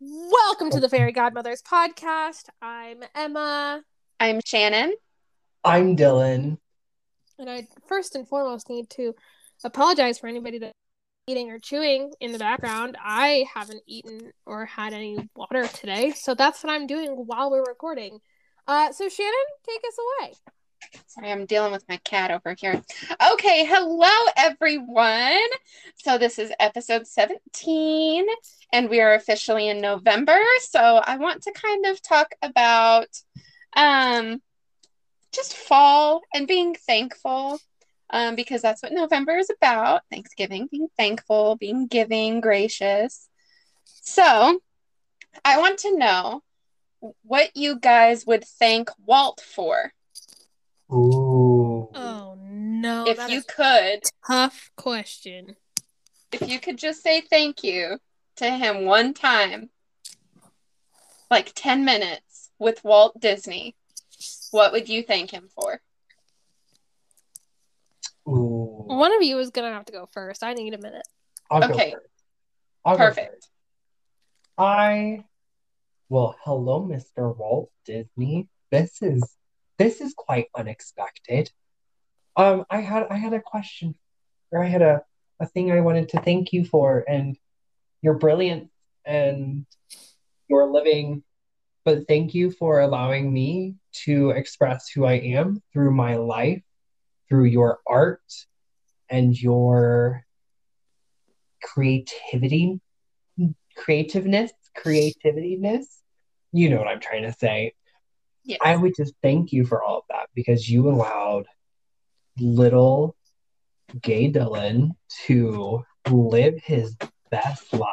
Welcome to the Fairy Godmotherz podcast. I'm Emma, I'm Shannon. I'm Dylan. and I first and foremost need to apologize for anybody that's eating or chewing in the background. I haven't eaten or had any water today, so that's what I'm doing while we're recording. Uh, so Shannon, take us away. Sorry, I'm dealing with my cat over here. Okay, hello everyone. So this is episode 17 and we are officially in November. So I want to kind of talk about um just fall and being thankful. Um, because that's what November is about. Thanksgiving, being thankful, being giving, gracious. So I want to know what you guys would thank Walt for. Ooh. Oh no, if you could, tough question. if you could just say thank you to him one time, like 10 minutes with Walt Disney, what would you thank him for? Ooh. One of you is gonna have to go first. I need a minute. I'll Okay. first. I'll Perfect. first. I well, hello, Mr. Walt Disney. This is this is quite unexpected. Um, I had I had a question, or I had a a thing I wanted to thank you for, and you're brilliant and you're living. But thank you for allowing me to express who I am through my life, through your art and your creativity, creativeness, creativitiness. You know what I'm trying to say. Yes. I would just thank you for all of that because you allowed little gay Dylan to live his best life.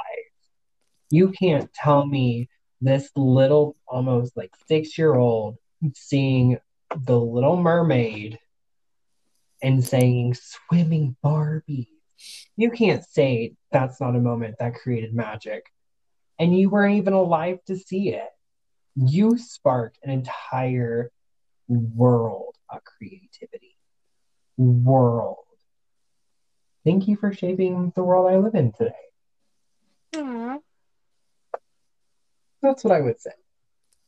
You can't tell me this little, almost like six year old, seeing The Little Mermaid and saying swimming Barbie. You can't say that's not a moment that created magic. And you weren't even alive to see it. You sparked an entire world of creativity. World. Thank you for shaping the world I live in today. Aw. That's what I would say.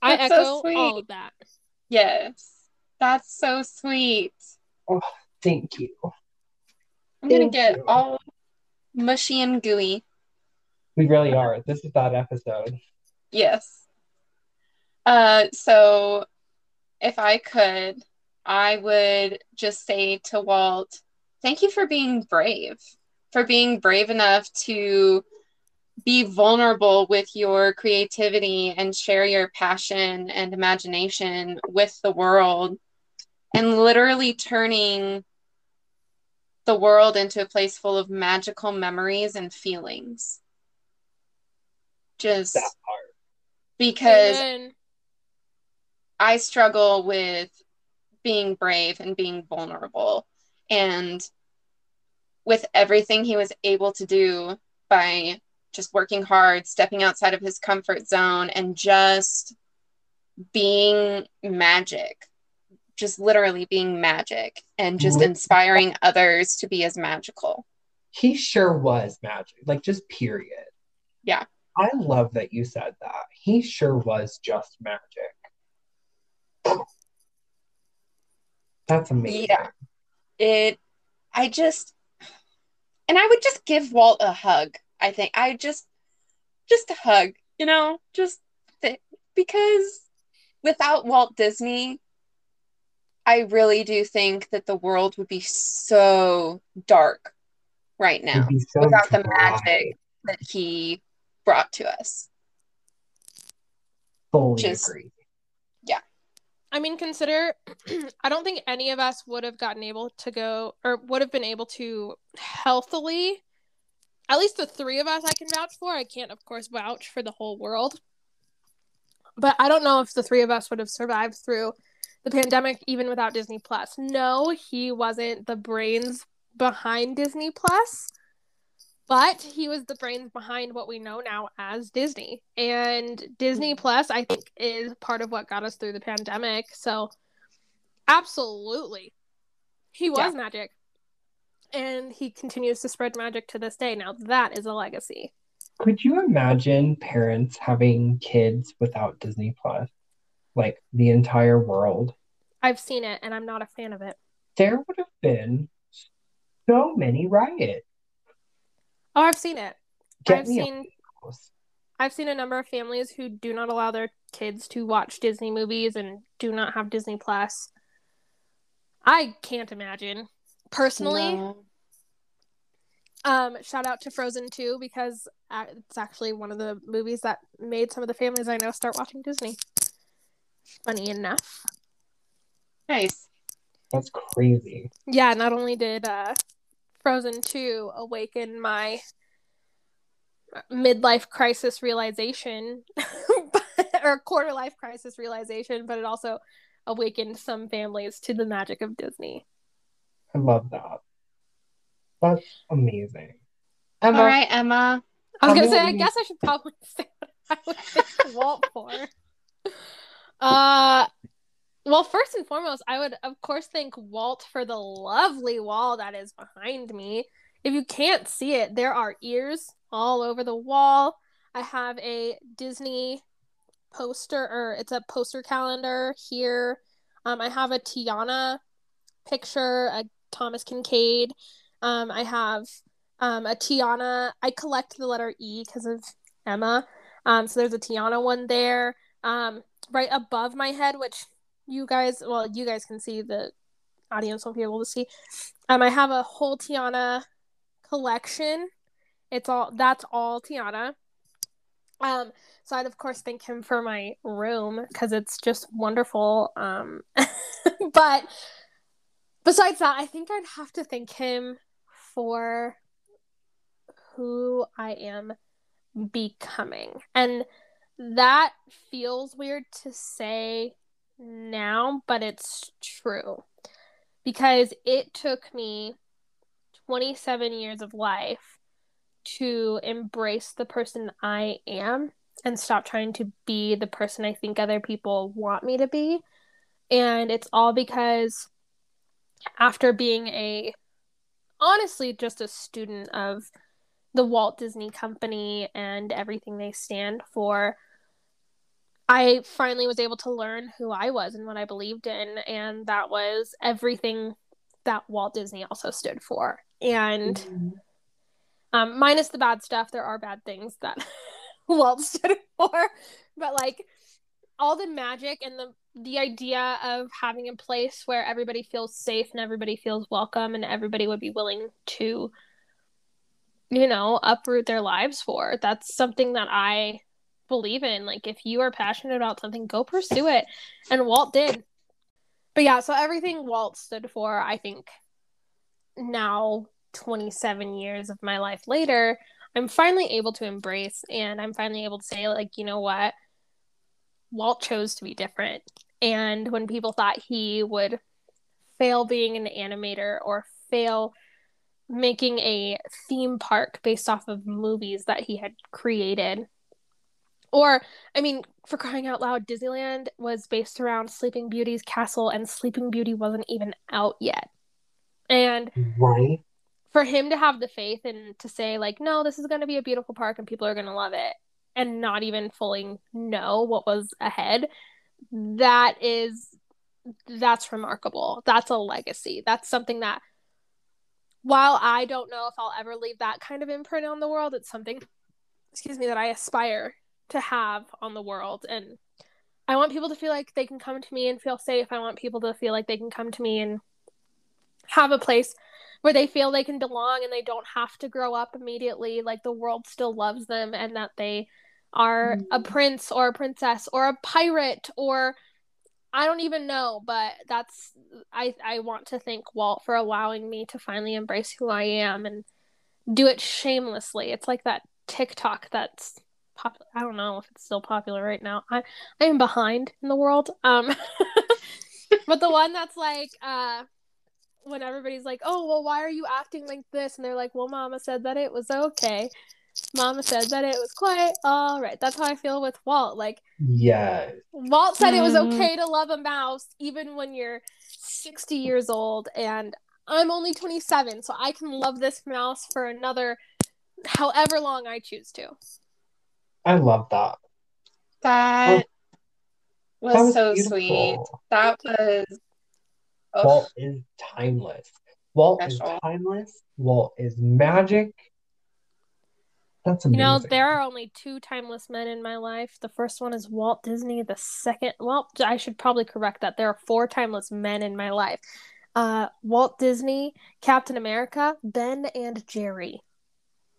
I That's so echo sweet. all of that. Yes. That's so sweet. Oh, thank you. I'm going to get you. all mushy and gooey. We really are. This is that episode. Yes. Uh, so if I could, I would just say to Walt, thank you for being brave, for being brave enough to be vulnerable with your creativity and share your passion and imagination with the world and literally turning the world into a place full of magical memories and feelings. Just That part. because Amen. I struggle with being brave and being vulnerable. And with everything he was able to do by just working hard, stepping outside of his comfort zone, and just being magic, just literally being magic and just inspiring others to be as magical. He sure was magic. Like just period. Yeah. I love that you said that. He sure was just magic. That's amazing. Yeah. It, I just, and I would just give Walt a hug. I think I just, just a hug, you know, just th- because without Walt Disney, I really do think that the world would be so dark right now so without the magic that he brought to us. Fully Just- agree. I mean, consider I don't think any of us would have gotten able to go or would have been able to healthily, at least the three of us I can vouch for. I can't, of course, vouch for the whole world. But I don't know if the three of us would have survived through the pandemic even without Disney Plus. No, he wasn't the brains behind Disney Plus, but he was the brains behind what we know now as Disney. And Disney Plus, I think, is part of what got us through the pandemic. So, absolutely, he was magic. And he continues to spread magic to this day. Now, that is a legacy. Could you imagine parents having kids without Disney Plus? Like the entire world? I've seen it and I'm not a fan of it. There would have been so many riots. Oh, I've seen it. Get I've seen. I've seen a number of families who do not allow their kids to watch Disney movies and do not have Disney Plus. I can't imagine. Personally, No. um shout out to Frozen 2 because uh, it's actually one of the movies that made some of the families I know start watching Disney. Funny enough. Nice. That's crazy. Yeah, not only did uh Frozen 2 awaken my midlife crisis realization or quarter life crisis realization, but it also awakened some families to the magic of Disney. I love that. That's amazing. Emma, All right, Emma. I was gonna say, I guess I should probably say what I would pick Walt for. Uh, well, first and foremost, I would of course thank Walt for the lovely wall that is behind me. If you can't see it, there are ears all over the wall. I have a Disney poster, or it's a poster calendar here. Um, I have a Tiana picture, a Thomas Kinkade. Um, I have um, a Tiana. I collect the letter E because of Emma. Um, so there's a Tiana one there. Um, right above my head, which you guys, well, you guys can see the audience won't be able to see. Um, I have a whole Tiana collection. It's all that's all Tiana. Um, so I'd of course thank him for my room because it's just wonderful. Um, but besides that, I think I'd have to thank him for who I am becoming. And that feels weird to say now, but it's true. Because it took me 27 years of life to embrace the person I am and stop trying to be the person I think other people want me to be. And it's all because after being a honestly just a student of the Walt Disney Company and everything they stand for, I finally was able to learn who I was and what I believed in, and that was everything that Walt Disney also stood for. And um, minus the bad stuff, there are bad things that Walt stood for, but like all the magic and the the idea of having a place where everybody feels safe and everybody feels welcome and everybody would be willing to you know uproot their lives for that's something that i believe in. Like if you are passionate about something go pursue it. And walt did. But yeah so everything walt stood for i think now 27 years of my life later i'm finally able to embrace and i'm finally able to say like you know what? Walt chose to be different. And when people thought he would fail being an animator or fail making a theme park based off of movies that he had created or i mean for crying out loud disneyland was based around sleeping beauty's castle and sleeping beauty wasn't even out yet. And Right? for him to have the faith and to say like no this is going to be a beautiful park and people are going to love it and not even fully know what was ahead that is that's remarkable. That's a legacy. That's something that while i don't know if i'll ever leave that kind of imprint on the world it's something excuse me that i aspire to have on the world. And i want people to feel like they can come to me and feel safe. I want people to feel like they can come to me and have a place where they feel they can belong and they don't have to grow up immediately. Like the world still loves them and that they are a mm-hmm. prince or a princess or a pirate or I don't even know, but that's I I want to thank Walt for allowing me to finally embrace who I am and do it shamelessly. It's like that TikTok that's pop I don't know if it's still popular right now. I I am behind in the world. Um but the one that's like uh when everybody's like, "Oh, well why are you acting like this?" and they're like, "Well, mama said that it was okay." Mama said that it was quite all right. That's how I feel with Walt. Like yeah, Walt said it was Mhm. okay to love a mouse even when you're 60 years old and I'm only 27, so I can love this mouse for another however long I choose to. I love that. That was, That was so beautiful. sweet. That was. Ugh. Walt is timeless. Walt is timeless. Walt is magic. That's amazing. You know, there are only two timeless men in my life. The first one is Walt Disney. The second, well, I should probably correct that. There are four timeless men in my life. Uh, Walt Disney, Captain America, Ben, and Jerry.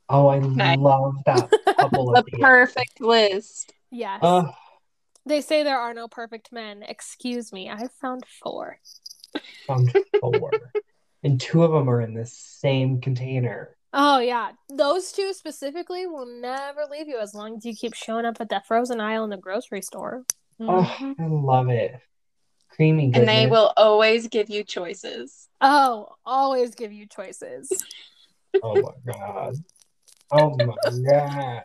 Oh, I Nice. love that couple the of the perfect list. Yes. Uh, they say there are no perfect men. Excuse me, I found four. found four. and two of them are in the same container. Oh yeah, those two specifically will never leave you as long as you keep showing up at that frozen aisle in the grocery store. Oh, Mhm. I love it. Creamy And they will always give you choices. Oh, always give you choices. Oh my god. Oh my god.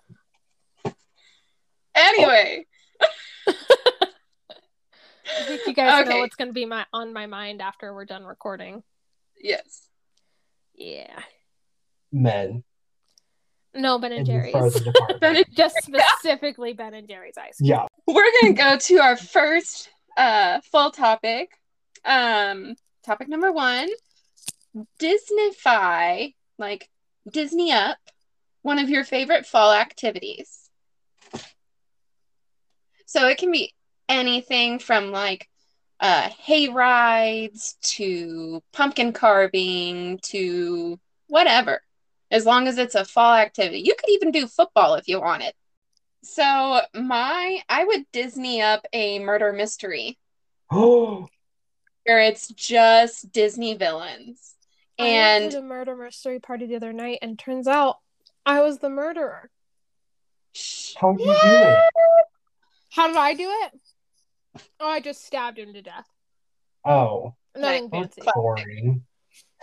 Anyway, I think you guys know what's going to be my on my mind after we're done recording. yes. Yeah. Men No, Ben and in the Jerry's. Ben and- Just specifically Ben and Jerry's ice cream. yeah. We're gonna go to our first uh full topic. Um topic number one. Disneyfy, like Disney up, one of your favorite fall activities. So it can be anything from like uh hay rides to pumpkin carving to whatever. As long as it's a fall activity. You could even do football if you wanted. So my I would Disney up a murder mystery Oh, where it's just Disney villains. I went And to the murder mystery party the other night, and turns out I was the murderer. how'd you do it? How did I do it? Oh, I just stabbed him to death. Oh, Nothing Nice. fancy. boring.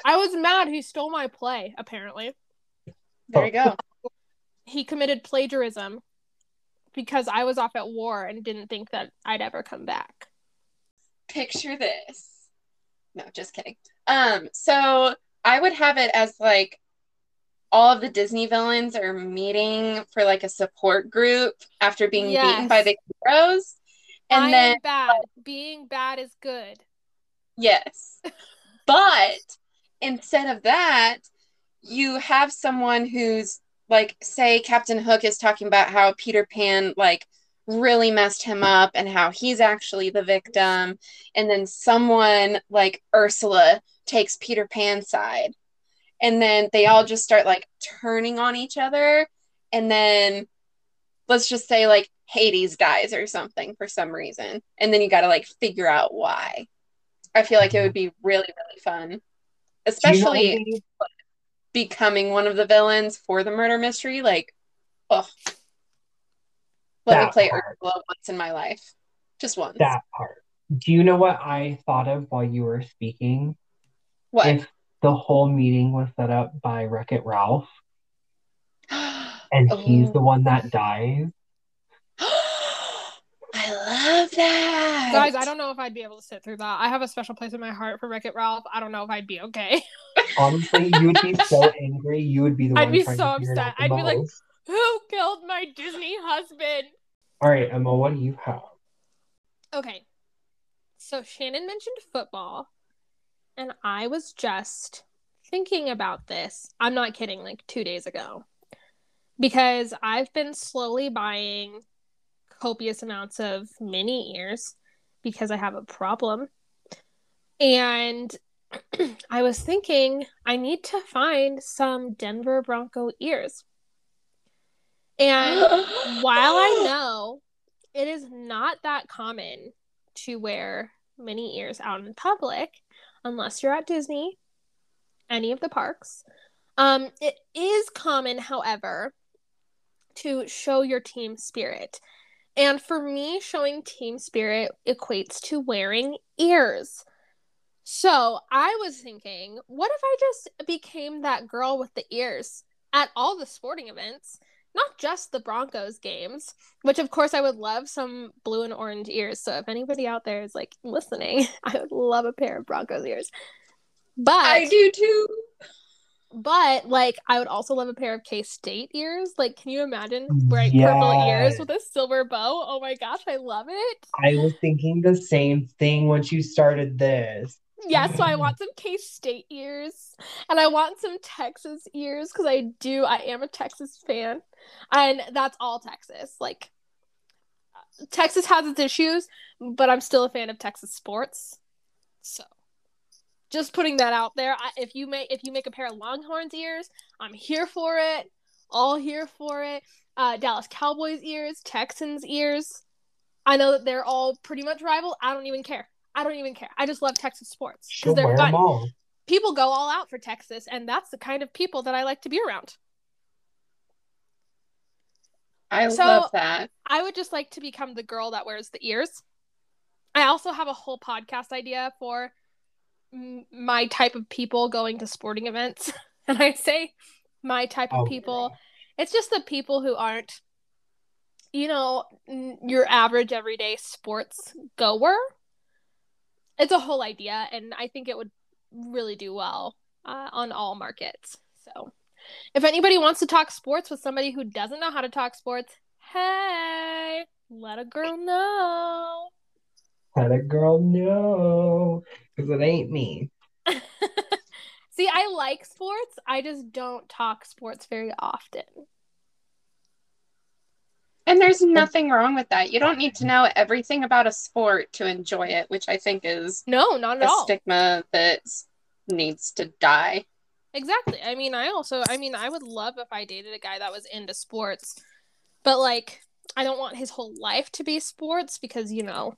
I was mad he stole my play, apparently. there you go. He committed plagiarism because I was off at war and didn't think that I'd ever come back. Picture this. No, just kidding. Um, so I would have it as like all of the Disney villains are meeting for like a support group after being beaten by the heroes. And I then bad. Being bad is good. Yes. But instead of that, you have someone who's like, say, Captain Hook is talking about how Peter Pan, like, really messed him up and how he's actually the victim. And then someone like Ursula takes Peter Pan's side. And then they all just start like turning on each other. And then let's just say like Hades dies or something for some reason. And then you got to like figure out why. I feel like it would be really, really fun, Do you know especially becoming one of the villains for the murder mystery. Like, oh, let me play part. Ursula once in my life, just once. that part. Do you know what I thought of while you were speaking? what? If the whole meeting was set up by Wreck It Ralph and he's Oh. the one that dies. I love that. Guys, I don't know if I'd be able to sit through that. I have a special place in my heart for Wreck It Ralph. I don't know if I'd be okay. Honestly, you would be so angry. You would be the I'd one be so to figure it out upset. I'd be like- Who killed my Disney husband? All right, Emma, what do you have? Okay. So Shannon mentioned football, and I was just thinking about this. I'm not kidding, like two days ago. Because I've been slowly buying copious amounts of mini ears because I have a problem. And I was thinking I need to find some Denver Bronco ears. And while I know it is not that common to wear mini ears out in public, unless you're at Disney, any of the parks, um, it is common, however, to show your team spirit. And for me, showing team spirit equates to wearing ears. So I was thinking, what if I just became that girl with the ears at all the sporting events? Not just the Broncos games, which of course I would love some blue and orange ears. So if anybody out there is like listening, I would love a pair of Broncos ears. But I do too. But like, I would also love a pair of K State ears. Like, can you imagine wearing purple ears with a silver bow? Oh my gosh, I love it. I was thinking the same thing once you started this. Yeah, so I want some K State ears, and I want some Texas ears because I do. I am a Texas fan, and that's all Texas. Like, Texas has its issues, but I'm still a fan of Texas sports. So, just putting that out there. I, if you make if you make a pair of Longhorns ears, I'm here for it. All here for it. Uh, Dallas Cowboys ears, Texans ears. I know that they're all pretty much rival. I don't even care. I don't even care. I just love Texas sports She'll because they're fun. People go all out for Texas, and that's the kind of people that I like to be around. I So- love that. I would just like to become the girl that wears the ears. I also have a whole podcast idea for m- my type of people going to sporting events. and I say my type of Oh, people, girl. it's just the people who aren't, you know, n- your average everyday sports goer. It's a whole idea, and I think it would really do well uh, on all markets. So, if anybody wants to talk sports with somebody who doesn't know how to talk sports, hey, let a girl know. Let a girl know. Because it ain't me. See, I like sports. I just don't talk sports very often. And there's nothing wrong with that. You don't need to know everything about a sport to enjoy it, which I think is No, not at a all. stigma that needs to die. Exactly. I mean, I also, I mean, I would love if I dated a guy that was into sports, but like, I don't want his whole life to be sports because, you know,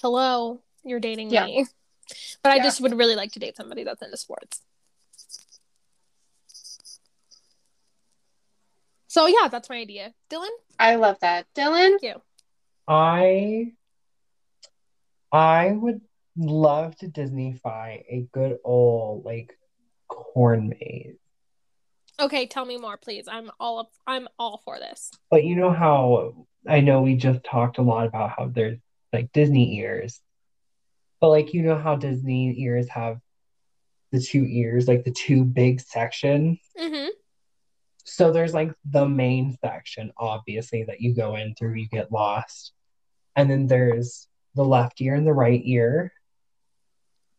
hello, you're dating Yeah. me. But I just would really like to date somebody that's into sports. So yeah, that's my idea. Dylan, I love that. Dylan, thank you. I I would love to Disneyfy a good old like corn maze. Okay, tell me more, please. I'm all up, I'm all for this. But you know how I know we just talked a lot about how there's like Disney ears. But like you know how Disney ears have the two ears, like the two big sections. Mm-hmm. So there's like the main section, obviously, that you go in through, you get lost. And then there's the left ear and the right ear.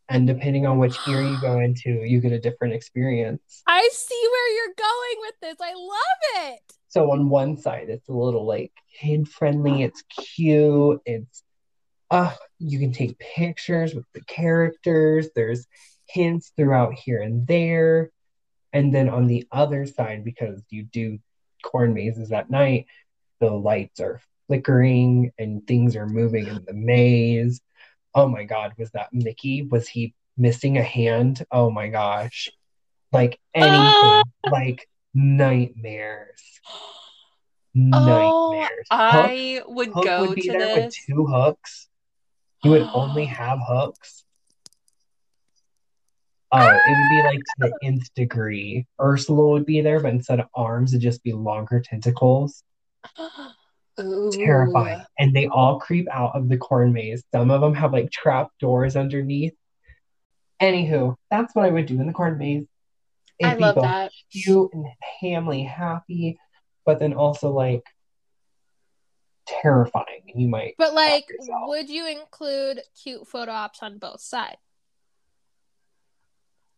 And depending on which ear you go into, you get a different experience. I see where you're going with this. I love it. So on one side, it's a little like kid friendly, it's cute, it's uh you can take pictures with the characters, there's hints throughout here and there. And then on the other side, because you do corn mazes at night, the lights are flickering and things are moving in the maze. Oh my God, was that Mickey? Was he missing a hand? Oh my gosh. Like anything, Ah! like nightmares. oh, Nightmares. Hook, I would Hook go would be to there this. with two hooks. You would only have hooks. Oh, it would be like to the ah! nth degree. Ursula would be there, but instead of arms, it'd just be longer tentacles. Ooh. Terrifying. And they all creep out of the corn maze. Some of them have like trap doors underneath. Anywho, that's what I would do in the corn maze. I It'd be love that. cute and family happy, but then also like terrifying. You might But like, would you include cute photo ops on both sides?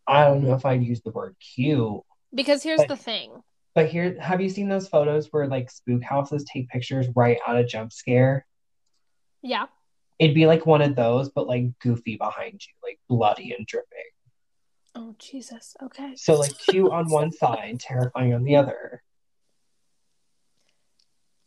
I don't know if I'd use the word cute, Because here's But- the thing. but here, have you seen those photos where like spook houses take pictures right out of jump scare? Yeah. It'd be like one of those, but like goofy behind you, like bloody and dripping. Oh Jesus. Okay. So like cute on one side, terrifying on the other.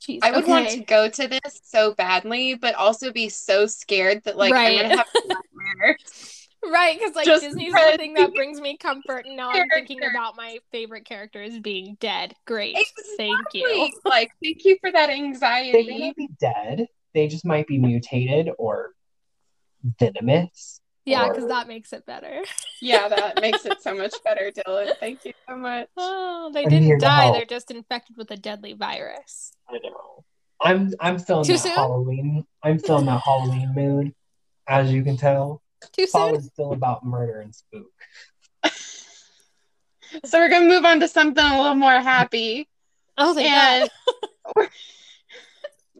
Jeez. I would want to go to this so badly, but also be so scared that like Right. I'm gonna have nightmares. Right, because like Just Disney's because- the thing that brings me comfort, and now I'm thinking about my favorite characters being dead. Great, thank you. Like, thank you for that anxiety. They may be dead. They just might be mutated or venomous. Yeah, because Or- that makes it better. Yeah, that makes it so much better, Dylan. Thank you so much. Oh, they I'm didn't die; they're just infected with a deadly virus. I know. I'm I'm still in Too that soon? Halloween. I'm still in that Halloween mood, as you can tell. Too Fall soon? is still about murder and spook. So we're gonna move on to something a little more happy. Oh, thank and God.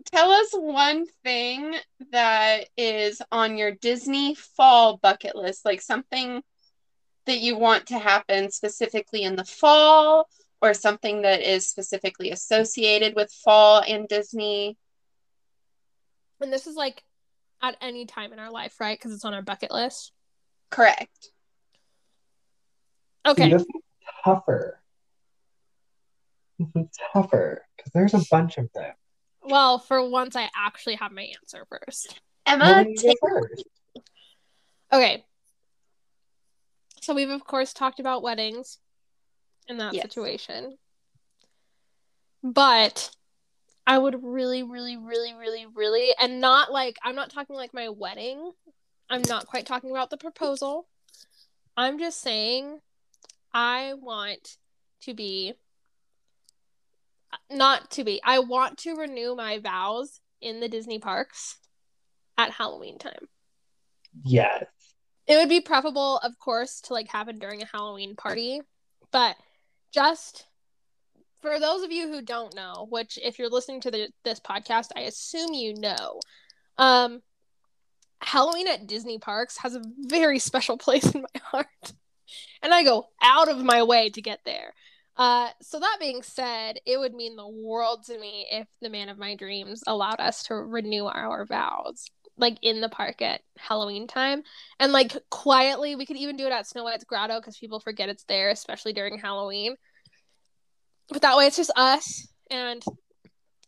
tell us one thing that is on your Disney fall bucket list, like something that you want to happen specifically in the fall, or something that is specifically associated with fall and Disney. And this is like at any time in our life, right? Because it's on our bucket list. Correct. Okay. See, this is tougher. This is tougher because there's a bunch of them. Well, for once, I actually have my answer first. Emma, Well, then you take- first. Okay. So we've of course talked about weddings in that Yes. situation. But I would really, really, really, really, really, and not like, I'm not talking like my wedding. I'm not quite talking about the proposal. I'm just saying I want to be, not to be, I want to renew my vows in the Disney parks at Halloween time. Yes. It would be preferable, of course, to like happen during a Halloween party, but just for those of you who don't know, which if you're listening to the, this podcast, I assume you know, um, Halloween at Disney parks has a very special place in my heart, and I go out of my way to get there. Uh, so that being said, it would mean the world to me if the man of my dreams allowed us to renew our vows, like in the park at Halloween time, and like quietly. We could even do it at Snow White's Grotto because people forget it's there, especially during Halloween. But that way, it's just us and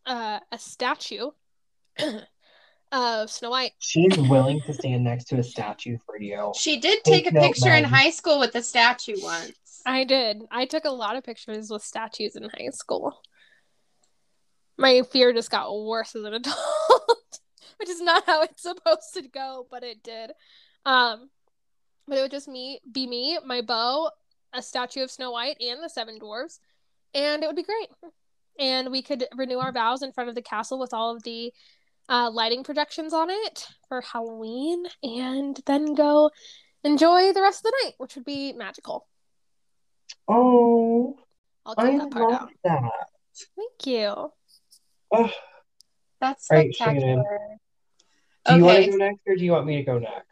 uh, a statue of Snow White. She's willing to stand next to a statue for you. she did take a Take note, picture in high school with the statue once. I did. I took a lot of pictures with statues in high school. My fear just got worse as an adult, which is not how it's supposed to go, but it did. Um, but it would just me be me, my beau, a statue of Snow White, and the Seven Dwarfs, and it would be great. And we could renew our vows in front of the castle with all of the uh, lighting projections on it for Halloween, and then go enjoy the rest of the night, which would be magical. Oh, I'll I that part love out. that. Thank you. Oh, That's All right, spectacular. do you want Okay. to go next or do you want me to go next?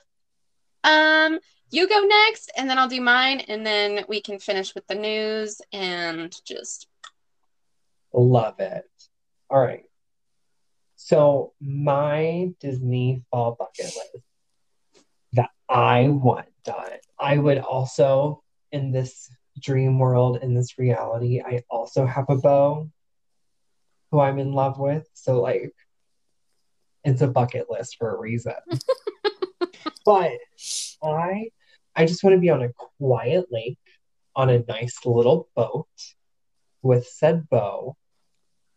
Um, you go next, and then I'll do mine, and then we can finish with the news and just Love it. All right. So my Disney fall bucket list that I want done. I would also in this dream world, in this reality, I also have a beau who I'm in love with. So like it's a bucket list for a reason. but I I just want to be on a quiet lake on a nice little boat with said beau.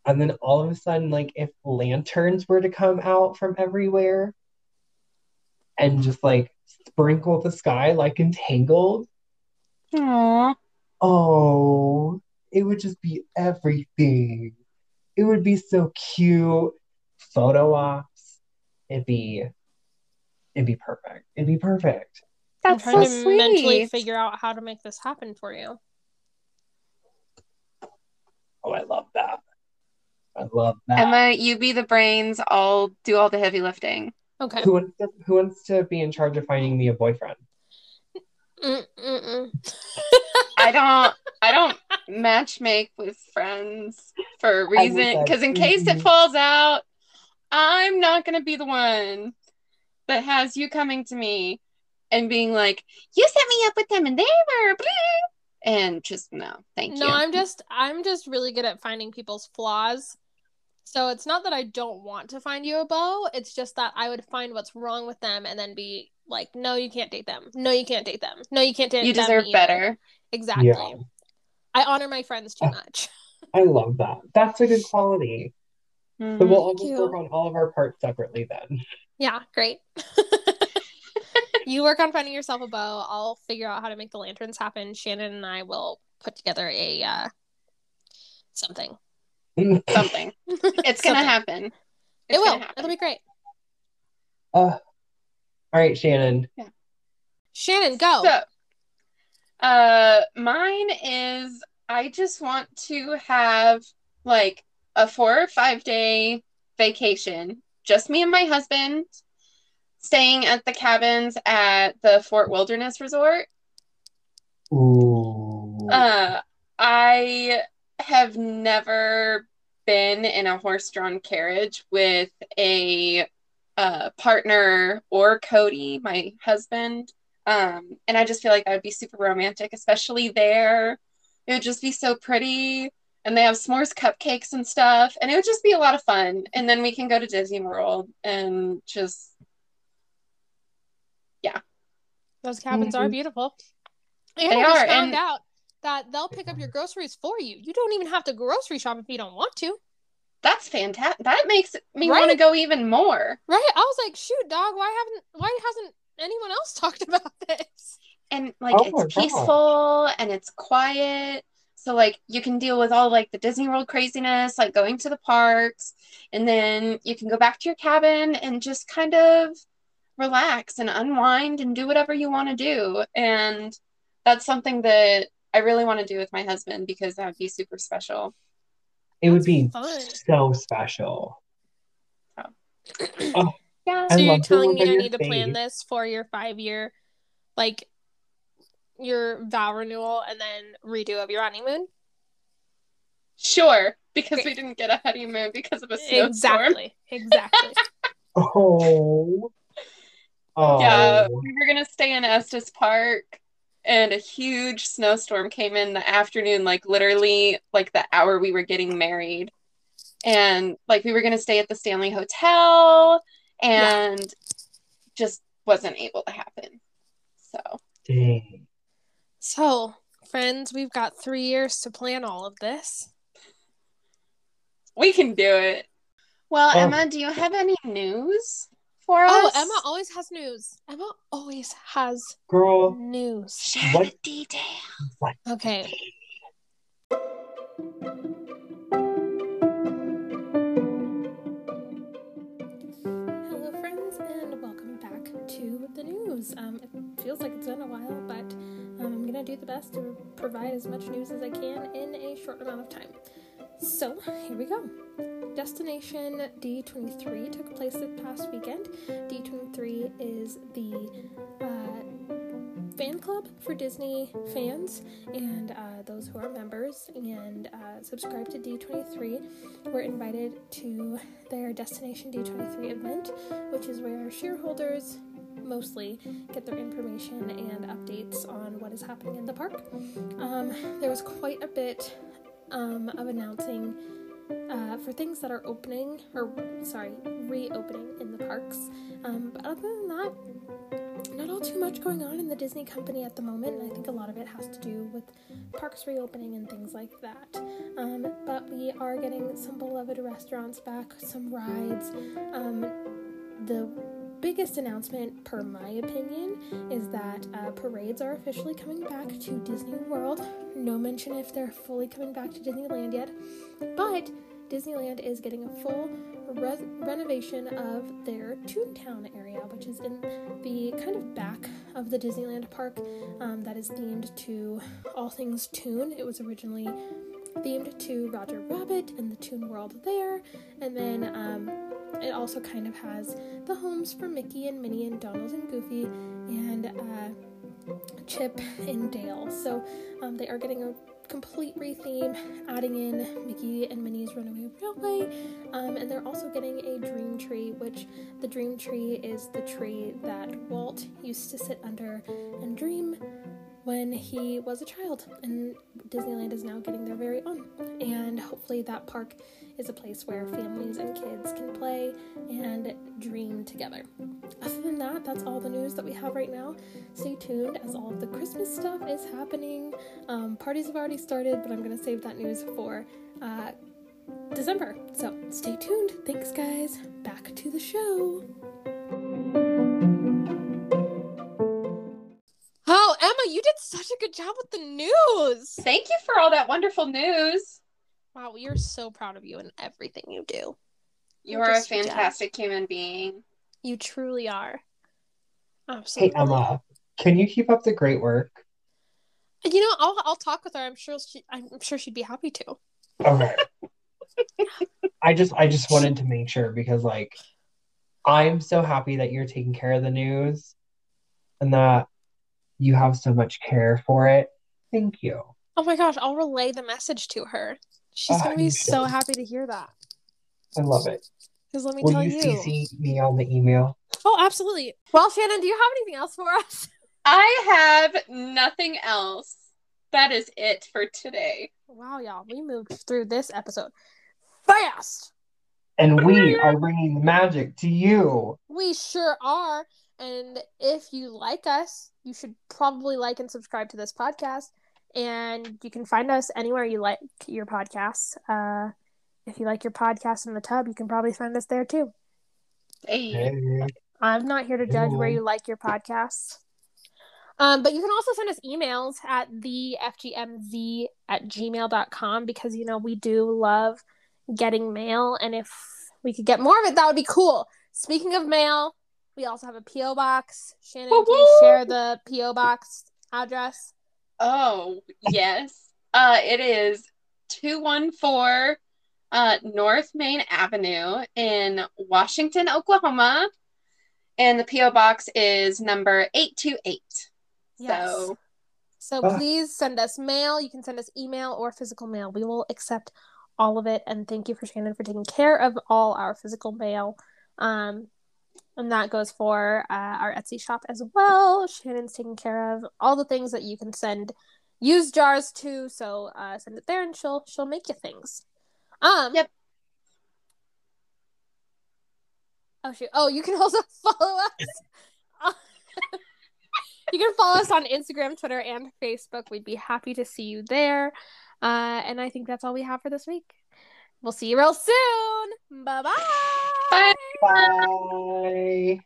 And then all of a sudden, like if lanterns were to come out from everywhere and just like sprinkle the sky like in Tangled, Aww. oh, it would just be everything. It would be so cute. Photo ops. It'd be it'd be perfect. It'd be perfect. That's I'm trying so to sweet. mentally figure out how to make this happen for you. Oh, I love that. I love that. Emma, you be the brains. I'll do all the heavy lifting. Okay. Who wants to who wants to be in charge of finding me a boyfriend? I don't. I don't match make with friends for a reason. Because in case it falls out, I'm not gonna be the one that has you coming to me and being like, "You set me up with them, and they were," blah," and just no, thank no, you. No, I'm just I'm just really good at finding people's flaws. So it's not that I don't want to find you a beau, it's just that I would find what's wrong with them and then be like, no, you can't date them. No, you can't date them. No, you can't date you them You deserve either." better. Exactly. Yeah. I honor my friends too Uh, much. I love that. That's a good quality. So Mhm. we'll all Thank just work on all of our parts separately then. Yeah, great. you work on finding yourself a beau. I'll figure out how to make the lanterns happen. Shannon and I will put together a uh something. Something. It's gonna Something. happen. It will. happen. It'll be great. Uh, all right, Shannon. Yeah. Shannon, go. So, Uh, mine is I just want to have like a four or five day vacation, just me and my husband, staying at the cabins at the Fort Wilderness Resort. Ooh. Uh, I have never been in a horse-drawn carriage with a uh, partner or Cody, my husband. Um, and I just feel like that would be super romantic, especially there. It would just be so pretty. And they have s'mores cupcakes and stuff. And it would just be a lot of fun. And then we can go to Disney World and just Yeah those cabins are Mhm. beautiful. And They I just are, found and- out that they'll pick up your groceries for you. You don't even have to grocery shop if you don't want to. that's fantastic. That makes me Right? want to go even more. Right? I was like, shoot, dog, why haven't why hasn't anyone else talked about this? and like Oh it's gosh. peaceful and it's quiet so like you can deal with all like the disney world craziness like going to the parks and then you can go back to your cabin and just kind of relax and unwind and do whatever you want to do and that's something that i really want to do with my husband because that would be super special It would be fun. so special. Oh, yeah I so you're telling me I your need to plan this for your five year like your vow renewal and then redo of your honeymoon? sure because we didn't get a honeymoon because of a snowstorm Exactly. Exactly. Oh. Oh. Yeah, we were gonna stay in Estes Park, and a huge snowstorm came in the afternoon, like literally like the hour we were getting married. And like we were gonna stay at the Stanley Hotel and just wasn't able to happen. So Dang. so, friends, we've got three years to plan all of this. we can do it. Well, Oh. Emma, do you have any news for Oh, us? Emma always has news. Emma always has Girl, news. share What- the details. Okay. Hello, friends, and welcome back to the news. Um, it feels like it's been a while, but um, I'm gonna do the best to provide as much news as I can in a short amount of time. So, here we go. Destination D23 took place this past weekend. D23 is the uh, fan club for Disney fans and uh, those who are members and uh, subscribe to D23 were invited to their Destination D23 event, which is where shareholders mostly get their information and updates on what is happening in the park. Um, there was quite a bit um, of announcing uh, for things that are opening, or sorry, reopening in the parks. Um, but other than that, not all too much going on in the Disney company at the moment, and I think a lot of it has to do with parks reopening and things like that. Um, but we are getting some beloved restaurants back, some rides. Um, the biggest announcement, per my opinion, is that uh, parades are officially coming back to Disney World. No mention if they're fully coming back to Disneyland yet, but Disneyland is getting a full re- renovation of their Toontown area, which is in the kind of back of the Disneyland park um, that is themed to all things Toon. It was originally themed to Roger Rabbit and the Toon World there, and then um, it also kind of has the homes for Mickey and Minnie and Donald and Goofy and uh, Chip and Dale. So um, they are getting a complete retheme, adding in Mickey and Minnie's Runaway Railway, um, and they're also getting a dream tree, which the dream tree is the tree that Walt used to sit under and dream when he was a child, and Disneyland is now getting their very own. And hopefully, that park is a place where families and kids can play and dream together. Other than that, that's all the news that we have right now. Stay tuned as all of the Christmas stuff is happening. Um, parties have already started, but I'm going to save that news for uh, December. So stay tuned. Thanks, guys. Back to the show. Emma, you did such a good job with the news. Thank you for all that wonderful news. Wow, we are so proud of you and everything you do. You You're are a just a fantastic human being. You truly are. Absolutely. Hey, Absolutely. Emma, can you keep up the great work? You know, I'll I'll talk with her. I'm sure she I'm sure she'd be happy to. Okay. I just I just wanted to make sure because like I'm so happy that you're taking care of the news and that you have so much care for it. Thank you. Oh my gosh, I'll relay the message to her. She's Ah, gonna be so should. happy to hear that. I love it. Because let me Will tell you you. CC me on the email? Oh, absolutely. Well, Shannon, do you have anything else for us? I have nothing else. That is it for today. Wow, y'all, we moved through this episode fast. And we are bringing the magic to you. We sure are. And if you like us, you should probably like and subscribe to this podcast. And you can find us anywhere you like your podcasts. Uh, if you like your podcast in the tub, you can probably find us there too. Hey. Hey. I'm not here to judge where you like your podcasts. Um, but you can also send us emails at the fgmz at gmail.com because, you know, we do love getting mail. And if we could get more of it, that would be cool. Speaking of mail, we also have a P.O. box. Shannon, can you share the P.O. box address? Oh, yes. Uh, it is 214 uh, North Main Avenue in Washington, Oklahoma. And the P.O. box is number 828. So, So Ah. please send us mail. You can send us email or physical mail. We will accept all of it. And thank you for Shannon for taking care of all our physical mail. Um, and that goes for uh, our Etsy shop as well. Shannon's taking care of all the things that you can send use jars to. So uh, send it there, and she'll she'll make you things. Um. Yep. Oh shoot! Oh, you can also follow us. you can follow us on Instagram, Twitter, and Facebook. We'd be happy to see you there. Uh, and I think that's all we have for this week. We'll see you real soon. Bye-bye. Bye. Bye.